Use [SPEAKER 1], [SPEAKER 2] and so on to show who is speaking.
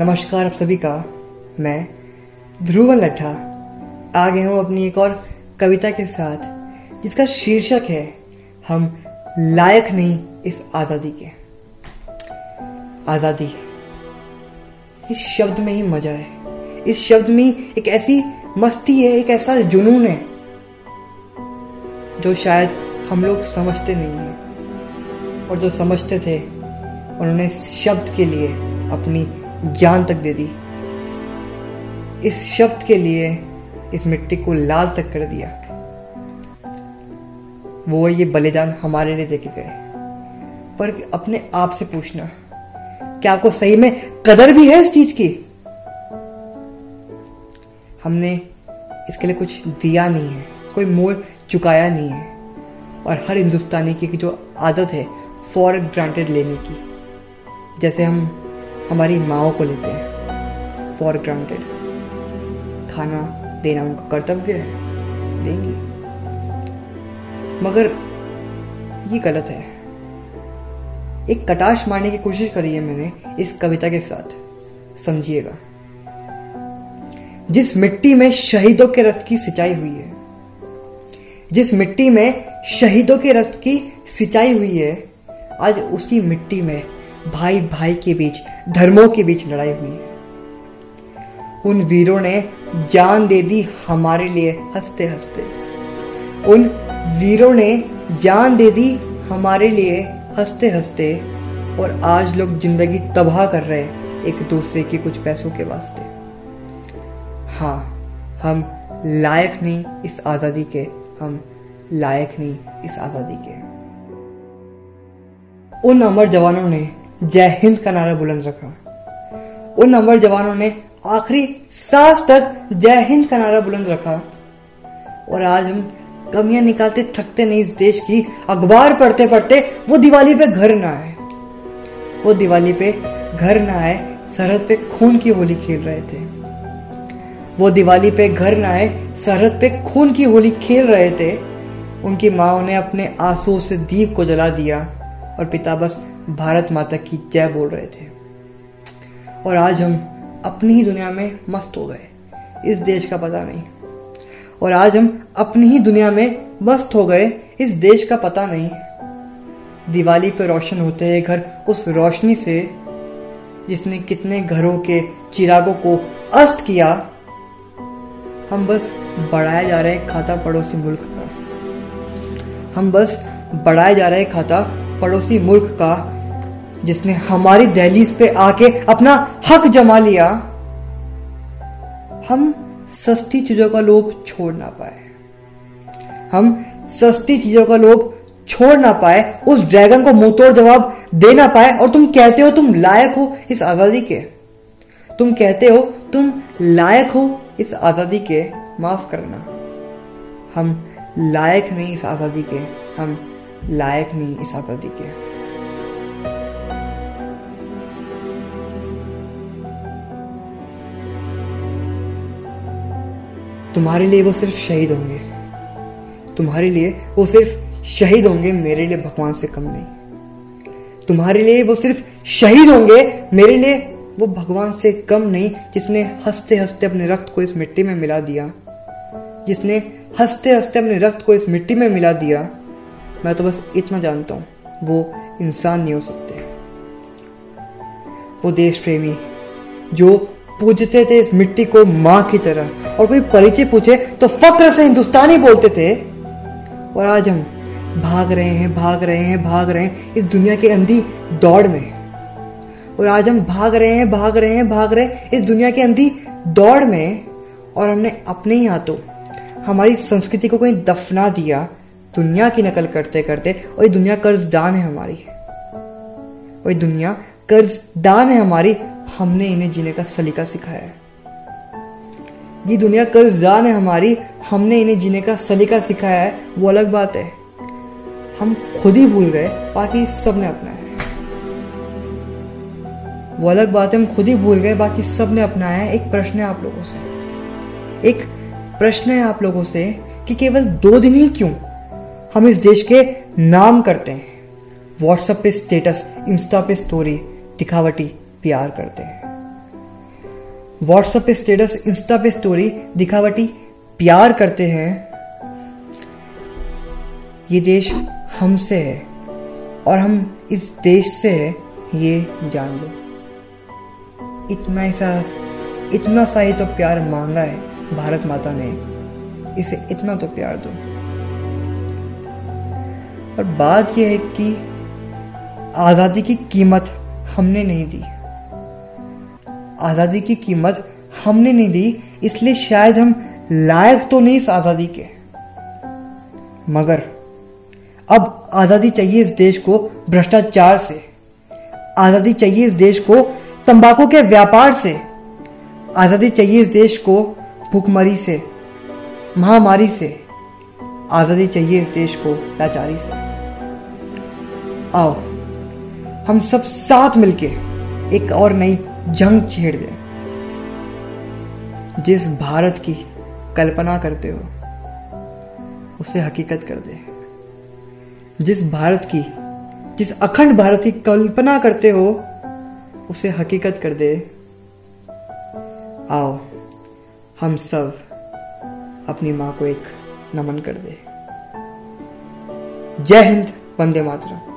[SPEAKER 1] नमस्कार आप सभी का। मैं ध्रुवन लट्ठा आ गया हूँ अपनी एक और कविता के साथ, जिसका शीर्षक है, हम लायक नहीं इस आज़ादी के। आज़ादी। इस शब्द में ही मज़ा है। इस शब्द में एक ऐसी मस्ती है, एक ऐसा जुनून है, जो शायद हम लोग समझते नहीं हैं। और जो समझते थे, उन्होंने शब्द के लिए अपनी जान तक दे दी। इस शब्द के लिए इस मिट्टी को लाल तक कर दिया। वो ये बलिदान हमारे लिए देके गए। पर अपने आप से पूछना, क्या आपको सही में कदर भी है इस चीज़ की? हमने इसके लिए कुछ दिया नहीं है, कोई मोल चुकाया नहीं है। और हर हिंदुस्तानी की जो आदत है फॉर ग्रांटेड लेने की। जैसे हम हमारी माओ को लेते हैं। फॉर ग्रांटेड खाना देना उनका कर्तव्य है। देंगी। मगर ये गलत है। एक कटाश मारने की कोशिश करी है मैंने इस कविता के साथ। समझिएगा। जिस मिट्टी में शहीदों के रथ की सिंचाई हुई है, जिस मिट्टी में शहीदों के रथ की सिंचाई हुई है, आज उसी मिट्टी में भाई भाई के बीच, धर्मों के बीच लड़ाई हुई। उन वीरों ने जान दे दी हमारे लिए हँसते हँसते उन वीरों ने जान दे दी हमारे लिए हँसते हँसते और आज लोग ज़िंदगी तबाह कर रहे हैं एक दूसरे के कुछ पैसों के वास्ते। हाँ हम लायक नहीं इस आज़ादी के, हम लायक नहीं इस आज़ादी के। उन अमर जवानों ने जय हिंद का नारा बुलंद रखा। उन अमर जवानों ने आखिरी सांस तक जय हिंद का नारा बुलंद रखा। और आज हम कमियाँ निकालते, थकते नहीं इस देश की, अखबार पढ़ते पढ़ते वो दिवाली पे घर ना आए। वो दिवाली पे घर ना आए, सरहद पे खून की होली खेल रहे थे। वो दिवाली पे घर ना आए, सरहद पे खून की होली खेल रहे थे। उनकी माओ ने अपने आँसू से दीप को जला दिया। और पिता बस भारत माता की जय बोल रहे थे। और आज हम अपनी ही दुनिया में मस्त हो गए। इस देश का पता नहीं। और आज हम अपनी ही दुनिया में मस्त हो गए, इस देश का पता नहीं। दिवाली पे रोशन होते हैं घर उस रोशनी से, जिसने कितने घरों के चिरागों को अस्त किया। हम बस बढ़ाया जा रहे खाता पड़ोसी मुल्क का। हम बस बढ़ाए जा रहे खाता पड़ोसी मुल्क का, जिसने हमारी दहलीज पे आके अपना हक जमा लिया, हम सस्ती चीज़ों का लोभ छोड़ ना पाए। हम सस्ती चीज़ों का लोभ छोड़ ना पाए, उस ड्रैगन को मुँह तोड़ जवाब दे ना पाए, और तुम कहते हो तुम लायक हो इस आज़ादी के। तुम कहते हो तुम लायक हो इस आज़ादी के, माफ़ करना। हम लायक नहीं इस आज़ादी के, हम लायक नहीं इस आज़ादी के। तुम्हारे लिए वो सिर्फ़ शहीद होंगे। तुम्हारे लिए वो सिर्फ़ शहीद होंगे, मेरे लिए भगवान से कम नहीं। तुम्हारे लिए वो सिर्फ़ शहीद होंगे, मेरे लिए वो भगवान से कम नहीं, जिसने हँसते हँसते अपने रक्त को इस मिट्टी में मिला दिया। जिसने हँसते हँसते अपने रक्त को इस मिट्टी में मिला दिया। मैं तो बस इतना जानता हूँ, वो इंसान नहीं हो सकते। वो देश प्रेमी जो पूजते थे इस मिट्टी को माँ की तरह, और कोई परिचय पूछे तो फक्र से हिंदुस्तानी बोलते थे। और आज हम भाग रहे हैं, भाग रहे हैं, भाग रहे हैं इस दुनिया के अंधी दौड़ में। और आज हम भाग रहे हैं, भाग रहे हैं, भाग रहे हैं इस दुनिया के अंधी दौड़ में। और हमने अपने ही हाथों हमारी संस्कृति को कहीं दफना दिया दुनिया की नकल करते करते और ये दुनिया कर्जदान है हमारी। और ये दुनिया कर्जदान है हमारी, हमने इन्हें जीने का सलीका सिखाया है। ये दुनिया कर्जदान है हमारी, हमने इन्हें जीने का सलीका सिखाया है। वो अलग बात है। हम खुद ही भूल गए, बाकी सबने अपनाया है। वो अलग बात है, हम खुद ही भूल गए, बाकी सबने अपनाया है। एक प्रश्न है आप लोगों से। एक प्रश्न है आप लोगों से कि केवल दो दिन ही क्यों हम इस देश के नाम करते हैं। व्हाट्सएप पे स्टेटस इंस्टा पे स्टोरी दिखावटी प्यार करते हैं। व्हाट्सएप पे स्टेटस इंस्टा पे स्टोरी दिखावटी प्यार करते हैं। ये देश हमसे है और हम इस देश से है, ये जान लो। इतना ही सा इतना सा ही तो प्यार मांगा है, भारत माता ने। इसे इतना तो प्यार दो। और बात यह है कि आज़ादी की कीमत हमने नहीं दी। आज़ादी की कीमत हमने नहीं दी, इसलिए शायद हम लायक तो नहीं इस आज़ादी के। मगर अब आज़ादी चाहिए इस देश को भ्रष्टाचार से। आज़ादी चाहिए इस देश को तंबाकू के व्यापार से। आज़ादी चाहिए इस देश को भूखमरी से, महामारी से। आज़ादी चाहिए इस देश को लाचारी से। आओ, हम सब साथ मिलके एक और नई जंग छेड़ दें। जिस भारत की कल्पना करते हो, उसे हकीकत कर दे। जिस भारत की, जिस अखंड भारत की कल्पना करते हो, उसे हकीकत कर दे। आओ, हम सब अपनी माँ को एक नमन कर दे। जय हिंद, वंदे मातरम।